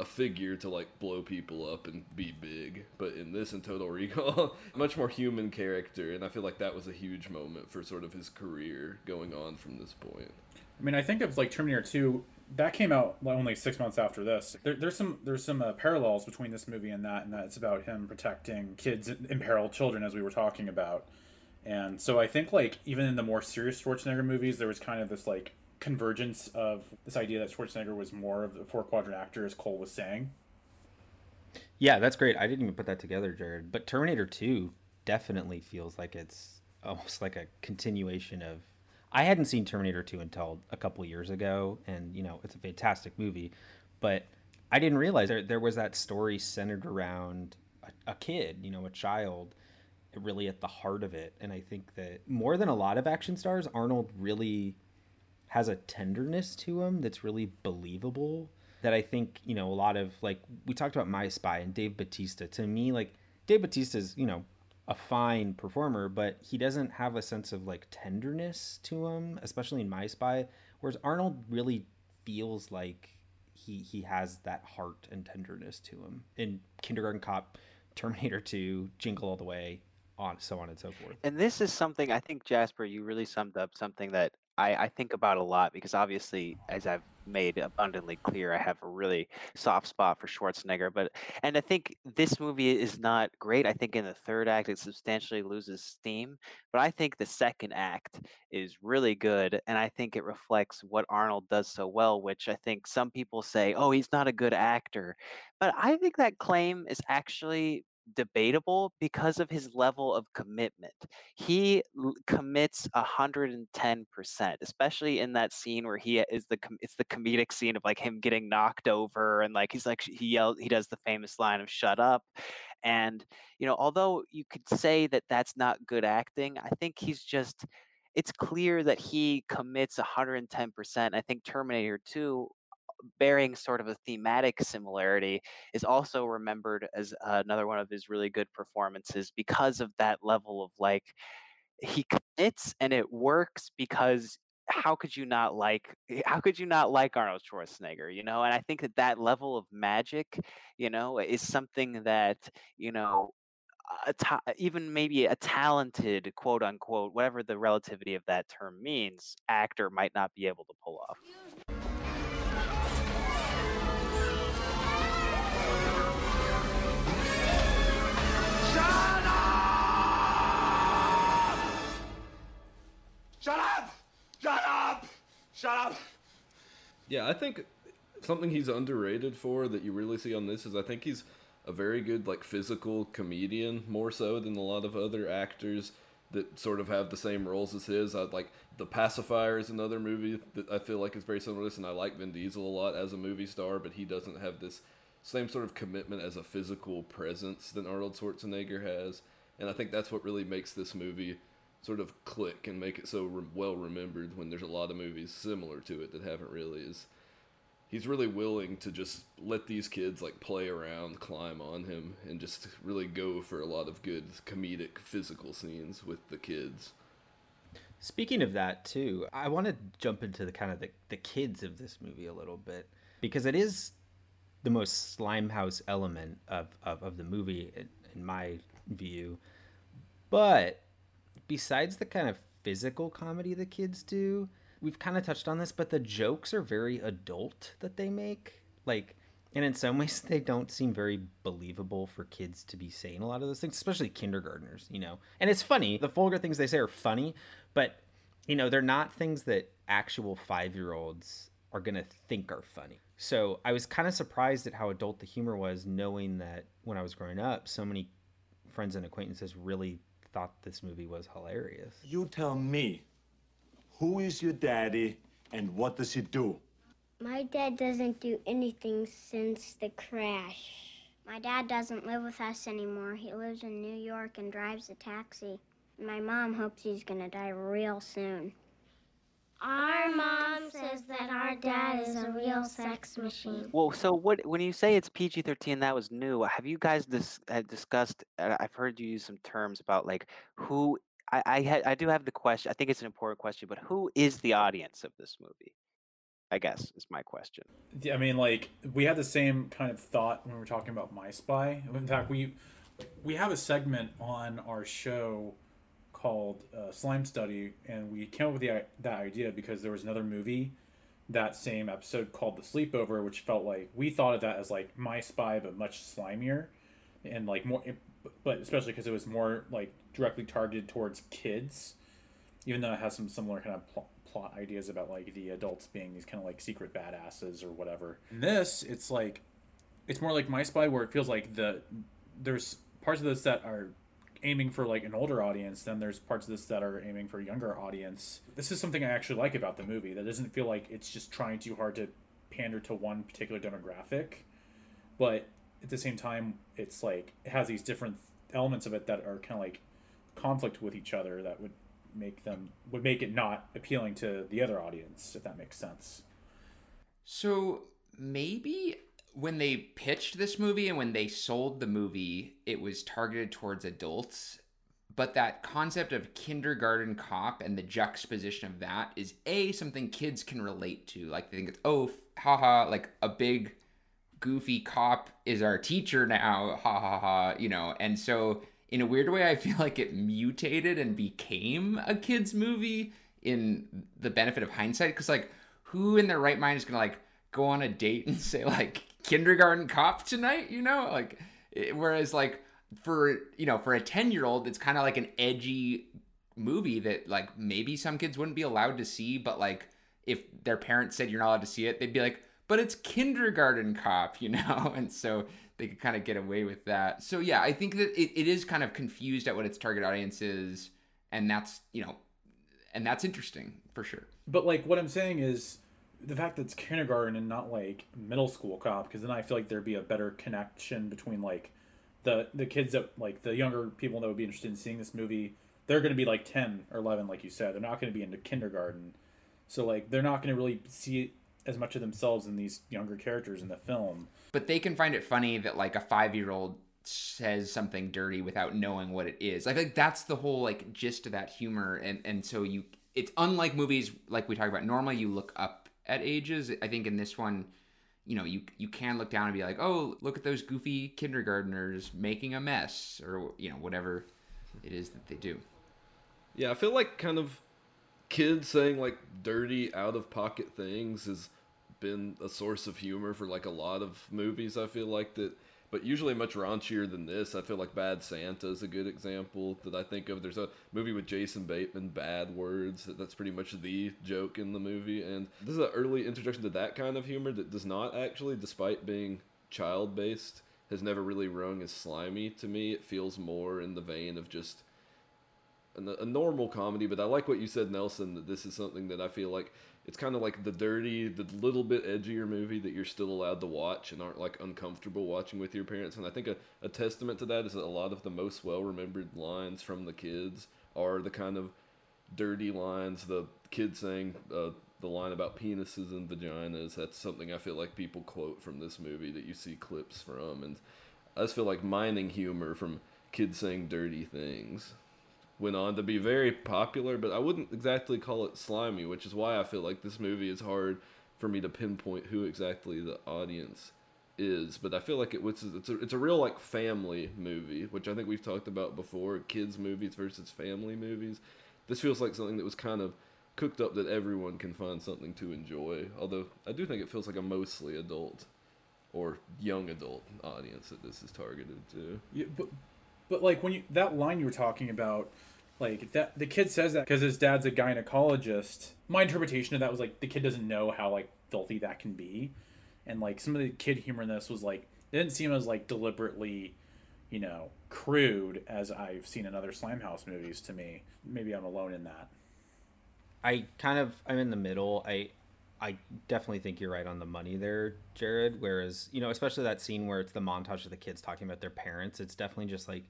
a figure to like blow people up and be big. But in this and Total Recall, much more human character, and I feel like that was a huge moment for sort of his career going on from this point. I mean, I think of like Terminator 2. That came out only six months after this. There, there's some there's some uh, parallels between this movie and that, and that it's about him protecting kids, imperiled children, as we were talking about. And so I think like even in the more serious Schwarzenegger movies, there was kind of this like convergence of this idea that Schwarzenegger was more of the four quadrant actor, as Cole was saying. Yeah, that's great. I didn't even put that together, Jared. But Terminator 2 definitely feels like it's almost like a continuation of. I hadn't seen Terminator 2 until a couple years ago, and you know it's a fantastic movie, but I didn't realize there there was that story centered around a, a kid, you know, a child, really at the heart of it. And I think that more than a lot of action stars, Arnold really has a tenderness to him that's really believable that I think, you know, a lot of like we talked about My Spy and Dave Batista. To me, like Dave Batista is, you know, a fine performer, but he doesn't have a sense of like tenderness to him, especially in My Spy. Whereas Arnold really feels like he he has that heart and tenderness to him. In Kindergarten Cop, Terminator 2, Jingle All the Way, on so on and so forth. And this is something I think Jasper, you really summed up something that I, I think about a lot because obviously, as I've made abundantly clear, I have a really soft spot for Schwarzenegger. But and I think this movie is not great. I think in the third act it substantially loses steam. But I think the second act is really good, and I think it reflects what Arnold does so well. Which I think some people say, "Oh, he's not a good actor," but I think that claim is actually debatable because of his level of commitment. He l- commits 110%, especially in that scene where he is the com- it's the comedic scene of like him getting knocked over and like he's like he yells he does the famous line of shut up and you know although you could say that that's not good acting, I think he's just it's clear that he commits 110%. I think Terminator 2 bearing sort of a thematic similarity is also remembered as uh, another one of his really good performances because of that level of like he commits and it works because how could you not like eh, how could you not like Arnold Schwarzenegger you know? And I think that that level of magic you know is something that you know ta- even maybe a talented quote unquote whatever the relativity of that term means actor might not be able to pull off Shut up! Shut up! Shut up! Yeah, I think something he's underrated for that you really see on this is I think he's a very good like physical comedian more so than a lot of other actors that sort of have the same roles as his. I like The Pacifier is another movie that I feel like is very similar to this, and I like Vin Diesel a lot as a movie star, but he doesn't have this same sort of commitment as a physical presence than Arnold Schwarzenegger has, and I think that's what really makes this movie sort of click and make it so re- well remembered when there's a lot of movies similar to it that haven't really is he's really willing to just let these kids like play around, climb on him, and just really go for a lot of good comedic physical scenes with the kids. Speaking of that too, I want to jump into the kind of the, the kids of this movie a little bit because it is the most Slimehouse element of, of, of the movie in, in my view. But besides the kind of physical comedy the kids do, we've kind of touched on this, but the jokes are very adult that they make. Like, and in some ways, they don't seem very believable for kids to be saying a lot of those things, especially kindergartners, you know. And it's funny. The vulgar things they say are funny, but, you know, they're not things that actual five year olds are going to think are funny. So I was kind of surprised at how adult the humor was, knowing that when I was growing up, so many friends and acquaintances really thought this movie was hilarious. You tell me, who is your daddy and what does he do? My dad doesn't do anything since the crash. My dad doesn't live with us anymore. He lives in New York and drives a taxi. My mom hopes he's gonna die real soon. Our mom says that our dad is a real sex machine. Well, so what when you say it's PG-13, that was new. Have you guys dis- uh, discussed? Uh, I've heard you use some terms about like who. I I, ha- I do have the question. I think it's an important question, but who is the audience of this movie? I guess is my question. Yeah, I mean, like we had the same kind of thought when we were talking about My Spy. In fact, we we have a segment on our show called uh, Slime Study, and we came up with the, that idea because there was another movie that same episode called The Sleepover, which felt like we thought of that as like My Spy, but much slimier, and like more, but especially because it was more like directly targeted towards kids, even though it has some similar kind of pl- plot ideas about like the adults being these kind of like secret badasses or whatever. In this, it's like, it's more like My Spy, where it feels like the there's parts of this that are aiming for like an older audience then there's parts of this that are aiming for a younger audience. This is something i actually like about the movie that doesn't feel like it's just trying too hard to pander to one particular demographic but at the same time it's like it has these different elements of it that are kind of like conflict with each other that would make them would make it not appealing to the other audience if that makes sense. So maybe when they pitched this movie and when they sold the movie, it was targeted towards adults. But that concept of kindergarten cop and the juxtaposition of that is a something kids can relate to. Like they think it's oh haha, like a big goofy cop is our teacher now, ha ha ha, you know. And so in a weird way, I feel like it mutated and became a kids movie in the benefit of hindsight. Because like, who in their right mind is gonna like go on a date and say like kindergarten cop tonight you know? Like eh, whereas like for you know for a 10 year old it's kind of like an edgy movie that like maybe some kids wouldn't be allowed to see but like if their parents said you're not allowed to see it they'd be like but it's kindergarten cop you know? And so they could kind of get away with that. So yeah i think that it, it is kind of confused at what its target audience is and that's you know and that's interesting for sure. But like what i'm saying is the fact that it's kindergarten and not like middle school cop because then i feel like there'd be a better connection between like the the kids that like the younger people that would be interested in seeing this movie they're going to be like 10 or 11 like you said. They're not going to be into kindergarten. So like they're not going to really see as much of themselves in these younger characters in the film. But they can find it funny that like a five year old says something dirty without knowing what it is. I think that's the whole like gist of that humor. And and so you it's unlike movies like we talk about. Normally you look up at ages. I think in this one, you know, you you can look down and be like, oh, look at those goofy kindergartners making a mess, or you know, whatever it is that they do. Yeah, I feel like kind of kids saying like dirty, out of pocket things has been a source of humor for like a lot of movies. I feel like that but usually much raunchier than this. I feel like Bad Santa is a good example that I think of. There's a movie with Jason Bateman, Bad Words. That's pretty much the joke in the movie, and this is an early introduction to that kind of humor that does not actually, despite being child based, has never really rung as slimy to me. It feels more in the vein of just a, normal comedy, but I like what you said, Nelson, that this is something that I feel like it's kind of like the dirty, the little bit edgier movie that you're still allowed to watch and aren't like uncomfortable watching with your parents. And I think a, a testament to that is that a lot of the most well remembered lines from the kids are the kind of dirty lines. The kid saying uh, the line about penises and vaginas. That's something I feel like people quote from this movie that you see clips from. And I just feel like mining humor from kids saying dirty things went on to be very popular, but I wouldn't exactly call it slimy, which is why I feel like this movie is hard for me to pinpoint who exactly the audience is, but I feel like it was it's a, it's a real like family movie, which I think we've talked about before, kids movies versus family movies. This feels like something that was kind of cooked up that everyone can find something to enjoy. Although I do think it feels like a mostly adult or young adult audience that this is targeted to. Yeah, but but like when you that line you were talking about, like that the kid says that because his dad's a gynecologist. My interpretation of that was like the kid doesn't know how like filthy that can be, and like some of the kid humor in this was like it didn't seem as like deliberately, you know, crude as I've seen in other Slimehouse movies. To me, maybe I'm alone in that. I kind of I'm in the middle. I I definitely think you're right on the money there, Jared. Whereas, you know, especially that scene where it's the montage of the kids talking about their parents, it's definitely just like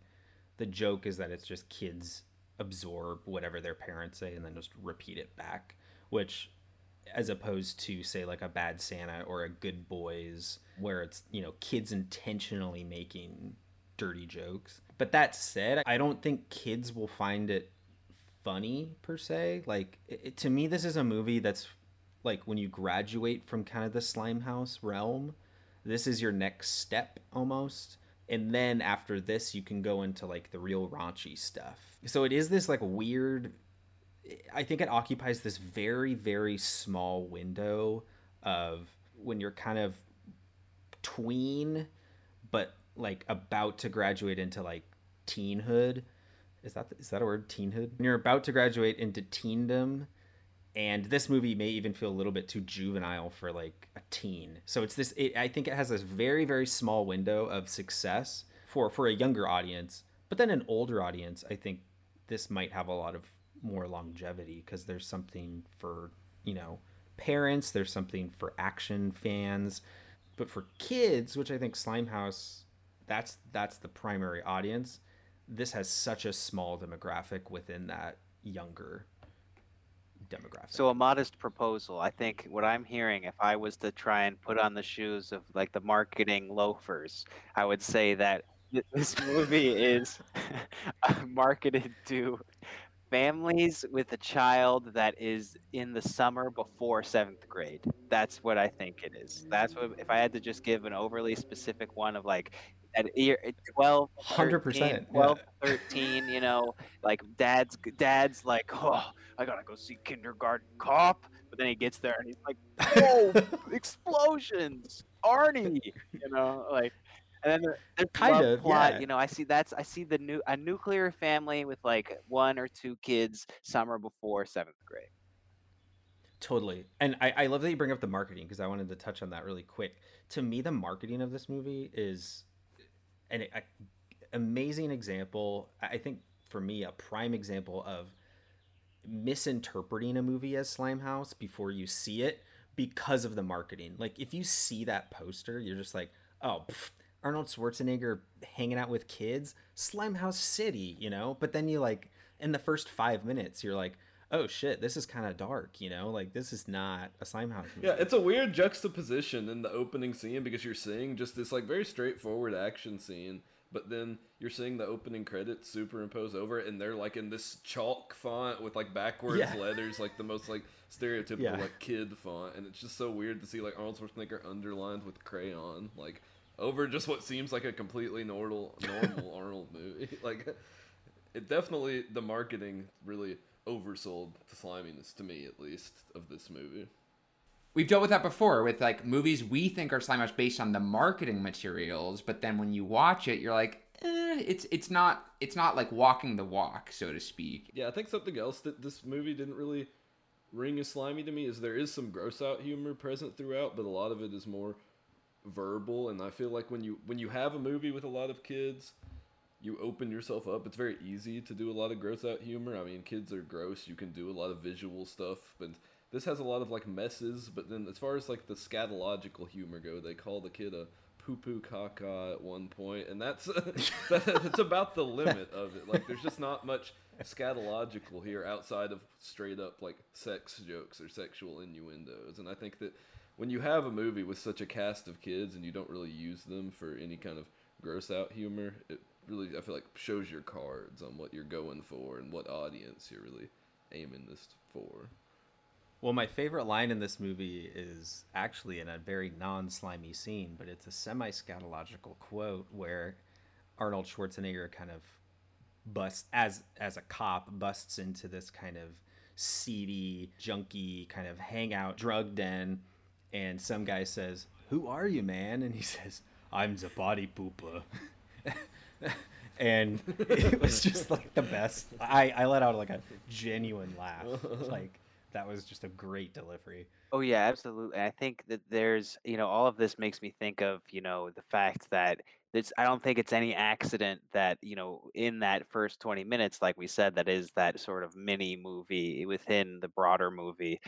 the joke is that it's just kids absorb whatever their parents say and then just repeat it back, which as opposed to say like a bad Santa or a good boys where it's, you know, kids intentionally making dirty jokes. But that said, I don't think kids will find it funny per se. Like it, to me this is a movie that's like when you graduate from kind of the Slimehouse realm, this is your next step almost. And then after this, you can go into like the real raunchy stuff. So it is this like weird. I think it occupies this very, very small window of when you're kind of tween, but like about to graduate into like teenhood. Is that is that a word? Teenhood. When you're about to graduate into teendom, and this movie may even feel a little bit too juvenile for like a teen so it's this it, i think it has this very very small window of success for for a younger audience but then an older audience i think this might have a lot of more longevity because there's something for you know parents there's something for action fans but for kids which i think slimehouse that's that's the primary audience this has such a small demographic within that younger demographic. So a modest proposal. I think what I'm hearing, if I was to try and put on the shoes of like the marketing loafers, I would say that this movie is marketed to families with a child that is in the summer before seventh grade. That's what I think it is. That's what if I had to just give an overly specific one of like at year 12 100% 12 yeah. 13 you know like dad's dad's like oh i gotta go see kindergarten cop but then he gets there and he's like oh explosions arnie you know like and then the kind of plot, yeah. you know, I see that's I see the new a nuclear family with like one or two kids summer before seventh grade. Totally, and I, I love that you bring up the marketing because I wanted to touch on that really quick. To me, the marketing of this movie is an a, amazing example. I think for me, a prime example of misinterpreting a movie as Slimehouse before you see it because of the marketing. Like if you see that poster, you're just like, oh, pff, Arnold Schwarzenegger hanging out with kids, Slimehouse City, you know. But then you like in the first five minutes, you're like, oh shit, this is kind of dark, you know? Like this is not a Slimehouse movie. Yeah, it's a weird juxtaposition in the opening scene because you're seeing just this like very straightforward action scene, but then you're seeing the opening credits superimpose over it and they're like in this chalk font with like backwards yeah. letters, like the most like stereotypical yeah. like kid font, and it's just so weird to see like Arnold Schwarzenegger underlined with crayon, like over just what seems like a completely normal normal Arnold movie. Like it definitely the marketing really oversold the sliminess to me at least of this movie. We've dealt with that before with like movies we think are Slimehouse based on the marketing materials, but then when you watch it, you're like, eh, it's it's not it's not like walking the walk, so to speak. Yeah, I think something else that this movie didn't really ring as slimy to me is there is some gross out humor present throughout, but a lot of it is more verbal, and I feel like when you when you have a movie with a lot of kids you open yourself up. It's very easy to do a lot of gross out humor. I mean, kids are gross. You can do a lot of visual stuff, but this has a lot of like messes. But then, as far as like the scatological humor go, they call the kid a poo poo caca at one point, and that's that's about the limit of it. Like, there's just not much scatological here outside of straight up like sex jokes or sexual innuendos. And I think that when you have a movie with such a cast of kids and you don't really use them for any kind of gross out humor, it really I feel like shows your cards on what you're going for and what audience you're really aiming this for. Well, my favorite line in this movie is actually in a very non slimy scene, but it's a semi scatological quote where Arnold Schwarzenegger kind of busts as as a cop busts into this kind of seedy, junky kind of hangout drug den, and some guy says, "Who are you, man?" And he says, "I'm the body pooper." and it was just like the best. I I let out like a genuine laugh, like that was just a great delivery. Oh yeah, absolutely. I think that there's, you know, all of this makes me think of, you know, the fact that it's I don't think it's any accident that, you know, in that first 20 minutes, like we said, that is that sort of mini movie within the broader movie.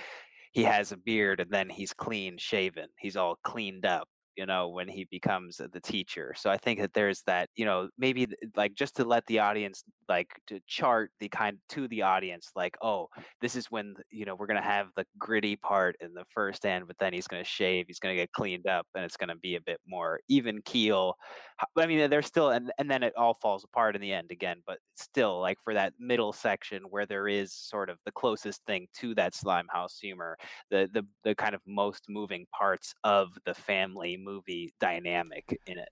He has a beard and then he's clean shaven. He's all cleaned up you know, when he becomes the teacher. So I think that there's that, you know, maybe like just to let the audience like to chart the kind to the audience like, oh, this is when you know we're gonna have the gritty part in the first end, but then he's gonna shave, he's gonna get cleaned up, and it's gonna be a bit more even keel. I mean, there's still and and then it all falls apart in the end again, but still like for that middle section where there is sort of the closest thing to that slime house humor, the the the kind of most moving parts of the family movie dynamic in it.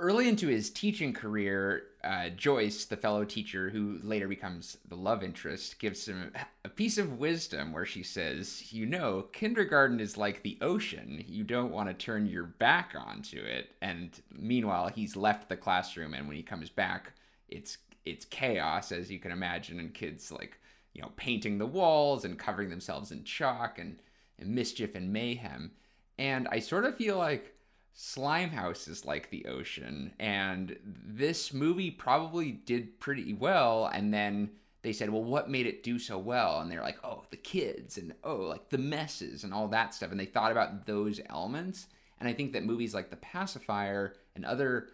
Early into his teaching career, uh, Joyce, the fellow teacher who later becomes the love interest, gives him a piece of wisdom where she says, You know, kindergarten is like the ocean. You don't want to turn your back onto it. And meanwhile, he's left the classroom, and when he comes back, it's it's chaos, as you can imagine, and kids like, you know, painting the walls and covering themselves in chalk and, and mischief and mayhem. And I sort of feel like Slimehouse is like the ocean, and this movie probably did pretty well. And then they said, well, what made it do so well? And they're like, oh, the kids, and oh, like the messes and all that stuff. And they thought about those elements. And I think that movies like The Pacifier and other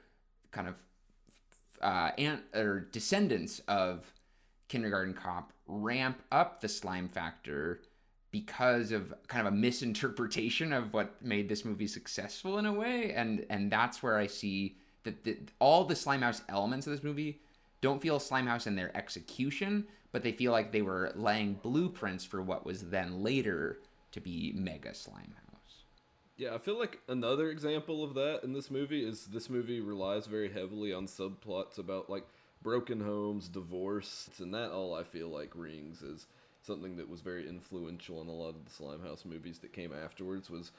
kind of uh, ant or descendants of Kindergarten Cop ramp up the slime factor because of kind of a misinterpretation of what made this movie successful in a way and and that's where i see that the, all the slimehouse elements of this movie don't feel slimehouse in their execution but they feel like they were laying blueprints for what was then later to be mega slimehouse. Yeah i feel like another example of that in this movie is this movie relies very heavily on subplots about like broken homes divorce and that all i feel like rings is something that was very influential in a lot of the Slimehouse movies that came afterwards was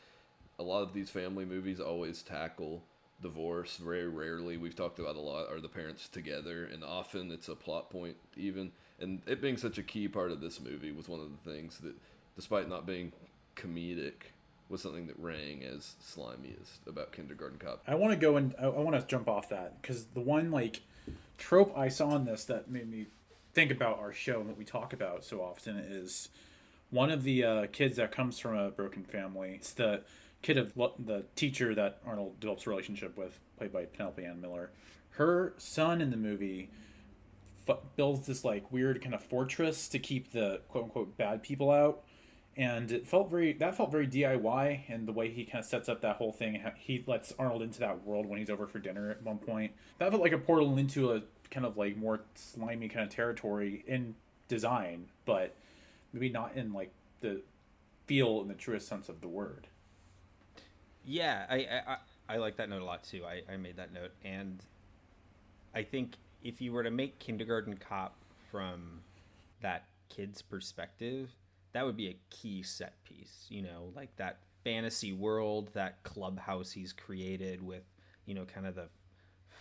a lot of these family movies always tackle divorce. Very rarely, we've talked about a lot, are the parents together, and often it's a plot point even. And it being such a key part of this movie was one of the things that, despite not being comedic, was something that rang as slimiest about Kindergarten Cop. I want to go and I, want to jump off that because the one like trope I saw in this that made me think about our show and what we talk about so often is one of the uh, kids that comes from a broken family. It's the kid of the teacher that Arnold develops a relationship with, played by Penelope Ann Miller. Her son in the movie f- builds this like weird kind of fortress to keep the quote unquote bad people out. And it felt very that felt very DIY, and the way he kind of sets up that whole thing. He lets Arnold into that world when he's over for dinner at one point. That felt like a portal into a kind of like more slimy kind of territory in design, but maybe not in like the feel in the truest sense of the word. Yeah, I I, I like that note a lot too. I, I made that note, and I think if you were to make Kindergarten Cop from that kid's perspective, that would be a key set piece. You know, like that fantasy world, that clubhouse he's created with, you know, kind of the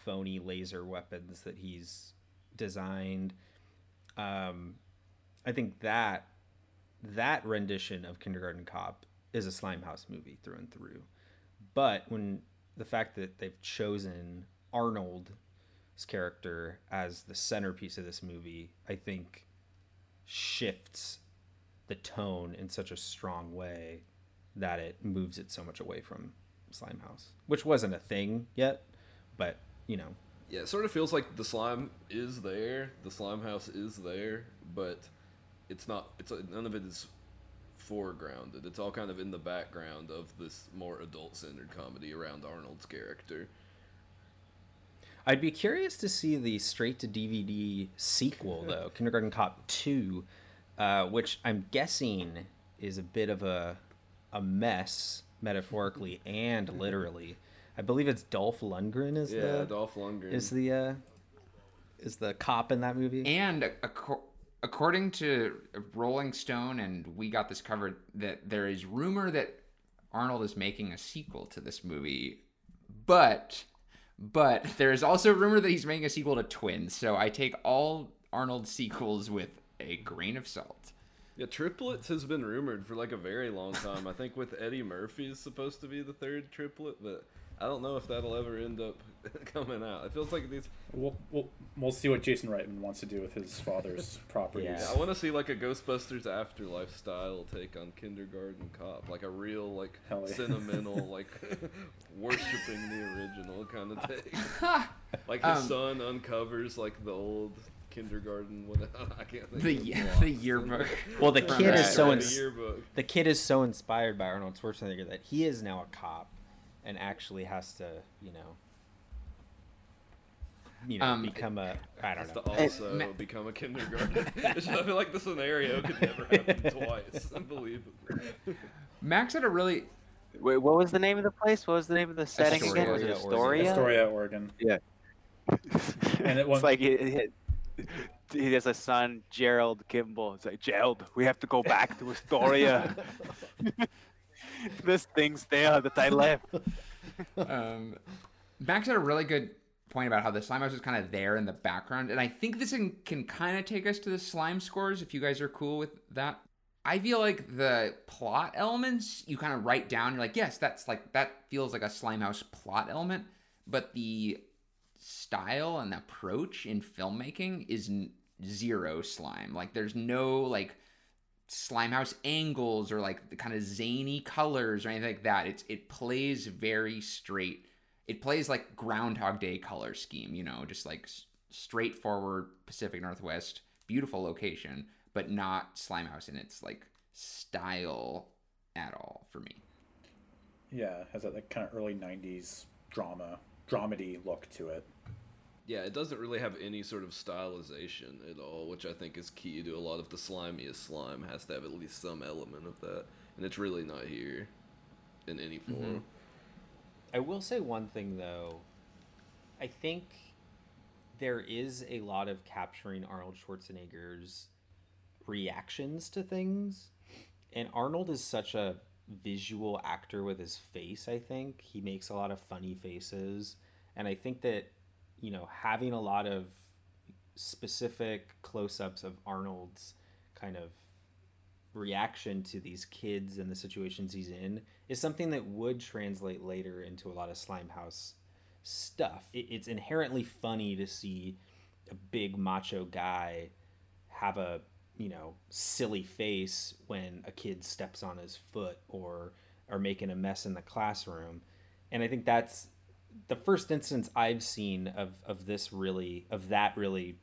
phony laser weapons that he's designed. Um, I think that that rendition of Kindergarten Cop is a Slimehouse movie through and through. But when the fact that they've chosen Arnold's character as the centerpiece of this movie, I think shifts the tone in such a strong way that it moves it so much away from Slimehouse, which wasn't a thing yet, but you know. Yeah, it sort of feels like the slime is there, the slime house is there, but it's not. It's none of it is foregrounded. It's all kind of in the background of this more adult-centered comedy around Arnold's character. I'd be curious to see the straight to DVD sequel though, Kindergarten Cop 2, uh, which I'm guessing is a bit of a a mess metaphorically and literally. I believe it's Dolph Lundgren is Yeah, the Dolph Lundgren. is the uh, is the cop in that movie. And ac- according to Rolling Stone, and we got this covered, that there is rumor that Arnold is making a sequel to this movie, but but there is also rumor that he's making a sequel to Twins. So I take all Arnold sequels with a grain of salt. Yeah, triplets has been rumored for like a very long time. I think with Eddie Murphy is supposed to be the third triplet, but I don't know if that'll ever end up coming out. It feels like these. We'll, we'll, we'll see what Jason Reitman wants to do with his father's properties. Yeah, I want to see like a Ghostbusters afterlife style take on Kindergarten Cop, like a real like yeah. sentimental like worshiping the original kind of take. like his Um, son uncovers like the old kindergarten one. I can't think The of the yearbook. Well, the kid is so ins- yearbook. the kid is so inspired by Arnold Schwarzenegger that he is now a cop and actually has to, you know, you know, Um, become a I don't Has know. to also become a kindergarten. I feel like the scenario could never happen twice. Unbelievable. Max had a really Wait, what was the name of the place? What was the name of the setting again? Was it Astoria, Astoria? Astoria, Oregon. Yeah. And it was won't- like he, he- he has a son, Gerald Kimble. It's like Gerald, we have to go back to Astoria. There's things there that I left. um, Max had a really good point about how the slime house is kind of there in the background, and I think this can, can kind of take us to the slime scores if you guys are cool with that. I feel like the plot elements you kind of write down. You're like, yes, that's like that feels like a slime house plot element, but the style and approach in filmmaking is zero slime. Like, there's no like Slimehouse angles or like the kind of zany colors or anything like that. It's it plays very straight. It plays like Groundhog Day color scheme, you know, just like straightforward Pacific Northwest, beautiful location, but not Slimehouse in its like style at all for me. Yeah, has that like kind of early '90s drama, dramedy look to it. Yeah, it doesn't really have any sort of stylization at all, which I think is key to a lot of the slimiest slime. Has to have at least some element of that, and it's really not here in any mm-hmm. form. I will say one thing though. I think there is a lot of capturing Arnold Schwarzenegger's reactions to things. And Arnold is such a visual actor with his face, I think. He makes a lot of funny faces. And I think that, you know, having a lot of specific close ups of Arnold's kind of reaction to these kids and the situations he's in is something that would translate later into a lot of Slimehouse stuff. It's inherently funny to see a big macho guy have a you know silly face when a kid steps on his foot or are making a mess in the classroom and i think that's the first instance i've seen of of this really of that really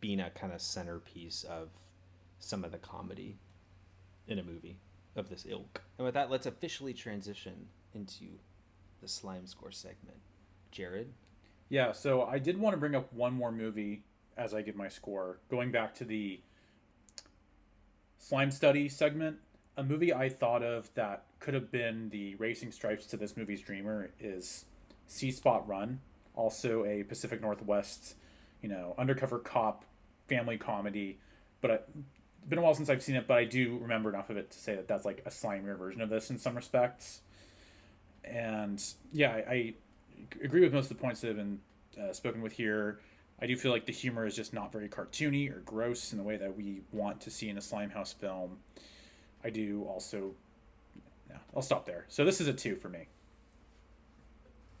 being a kind of centerpiece of some of the comedy in a movie of this ilk. And with that, let's officially transition into the slime score segment. Jared? Yeah, so I did want to bring up one more movie as I give my score. Going back to the slime study segment, a movie I thought of that could have been the racing stripes to this movie's dreamer is See Spot Run, also a Pacific Northwest, you know, undercover cop family comedy. But it's been a while since I've seen it, but I do remember enough of it to say that that's like a slimier version of this in some respects. And yeah, I, I agree with most of the points that have been uh, spoken with here. I do feel like the humor is just not very cartoony or gross in the way that we want to see in a Slimehouse film. I do also. Yeah, I'll stop there. So this is a two for me.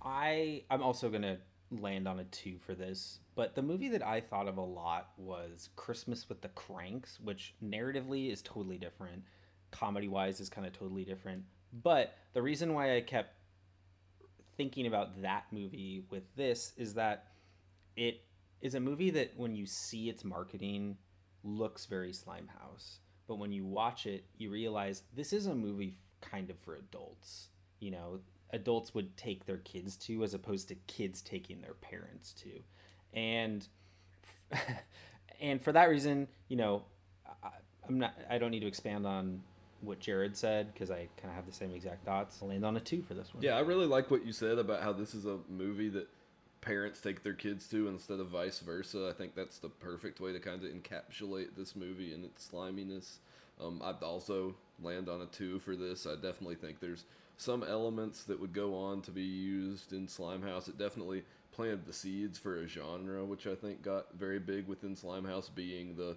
I I'm also gonna land on a two for this, but the movie that I thought of a lot was Christmas with the Kranks, which narratively is totally different, comedy wise is kind of totally different. But the reason why I kept thinking about that movie with this is that it is a movie that when you see its marketing looks very Slimehouse, but when you watch it, you realize this is a movie kind of for adults. You know, adults would take their kids to as opposed to kids taking their parents to. And and for that reason, you know, I, I'm not I don't need to expand on what Jared said because I kind of have the same exact thoughts. I'll land on a two for this one. Yeah, I really like what you said about how this is a movie that parents take their kids to instead of vice versa. I think that's the perfect way to kind of encapsulate this movie and its sliminess. Um, I'd also land on a two for this. I definitely think there's some elements that would go on to be used in Slimehouse. It definitely planted the seeds for a genre, which I think got very big within Slimehouse, being the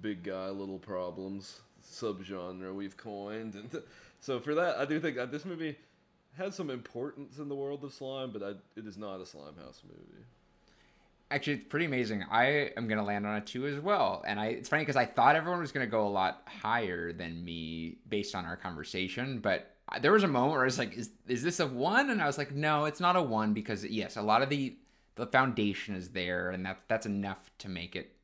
big guy, little problems subgenre we've coined. And so for that, I do think that this movie has some importance in the world of slime, but I, it is not a Slimehouse movie. Actually, it's pretty amazing. I am gonna land on a two as well, and I it's funny because I thought everyone was gonna go a lot higher than me based on our conversation, but there was a moment where I was like, "Is is this a one?" And I was like, "No, it's not a one because yes, a lot of the the foundation is there, and that that's enough to make it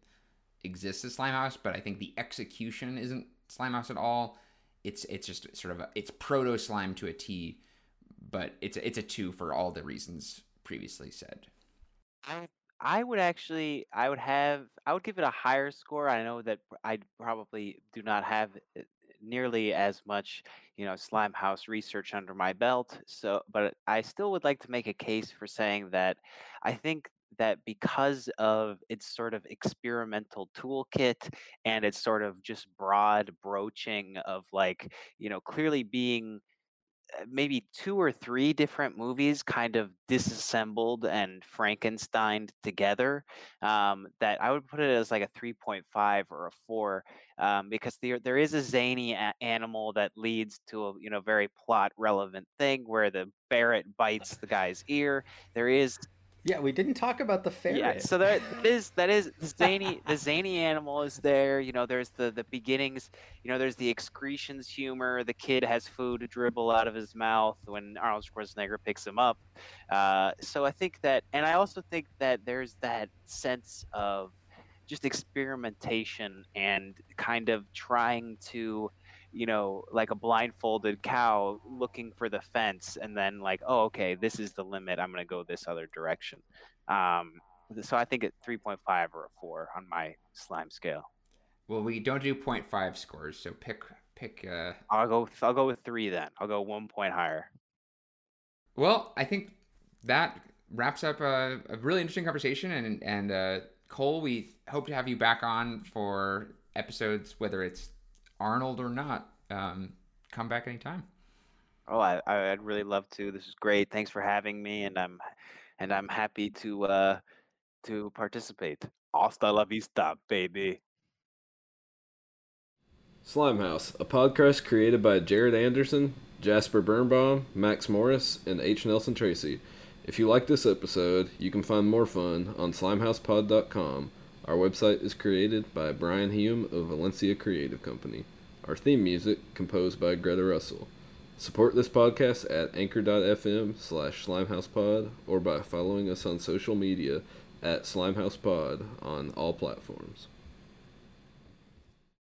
exist as Slimehouse. But I think the execution isn't Slimehouse at all. It's it's just sort of a, it's proto slime to a T, but it's a, it's a two for all the reasons previously said. I I would actually I would have I would give it a higher score. I know that I probably do not have nearly as much, you know, slime house research under my belt. So, but I still would like to make a case for saying that I think that because of its sort of experimental toolkit and its sort of just broad broaching of like, you know, clearly being maybe two or three different movies kind of disassembled and Frankenstein together. Um, that I would put it as like a 3.5 or a four um, because there there is a zany a- animal that leads to a you know very plot relevant thing where the ferret bites the guy's ear. There is Yeah, we didn't talk about the ferret. yeah, so that that is that is the zany the zany animal is there. You know, there's the the beginnings. You know, there's the excretions humor. The kid has food dribble out of his mouth when Arnold Schwarzenegger picks him up. Uh, so I think that, and I also think that there's that sense of just experimentation and kind of trying to you know, like a blindfolded cow looking for the fence, and then like, oh, okay, this is the limit. I'm gonna go this other direction. Um, so I think at 3.5 or a four on my slime scale. Well, we don't do 0.5 scores, so pick pick. Uh... I'll go. I'll go with three then. I'll go one point higher. Well, I think that wraps up a, a really interesting conversation, and and uh, Cole, we hope to have you back on for episodes, whether it's Arnold or not. Um, come back anytime. Oh, I I'd really love to. This is great. Thanks for having me, and I'm and I'm happy to uh to participate. Hasta la vista, baby. Slimehouse, a podcast created by Jared Anderson, Jasper Birnbaum, Max Morris, and H. Nelson Tracy. If you like this episode, you can find more fun on slimehousepod.com. Our website is created by Brian Hume of Valencia Creative Company. Our theme music composed by Greta Russell. Support this podcast at anchor.fm slash slimehousepod or by following us on social media at slimehousepod on all platforms.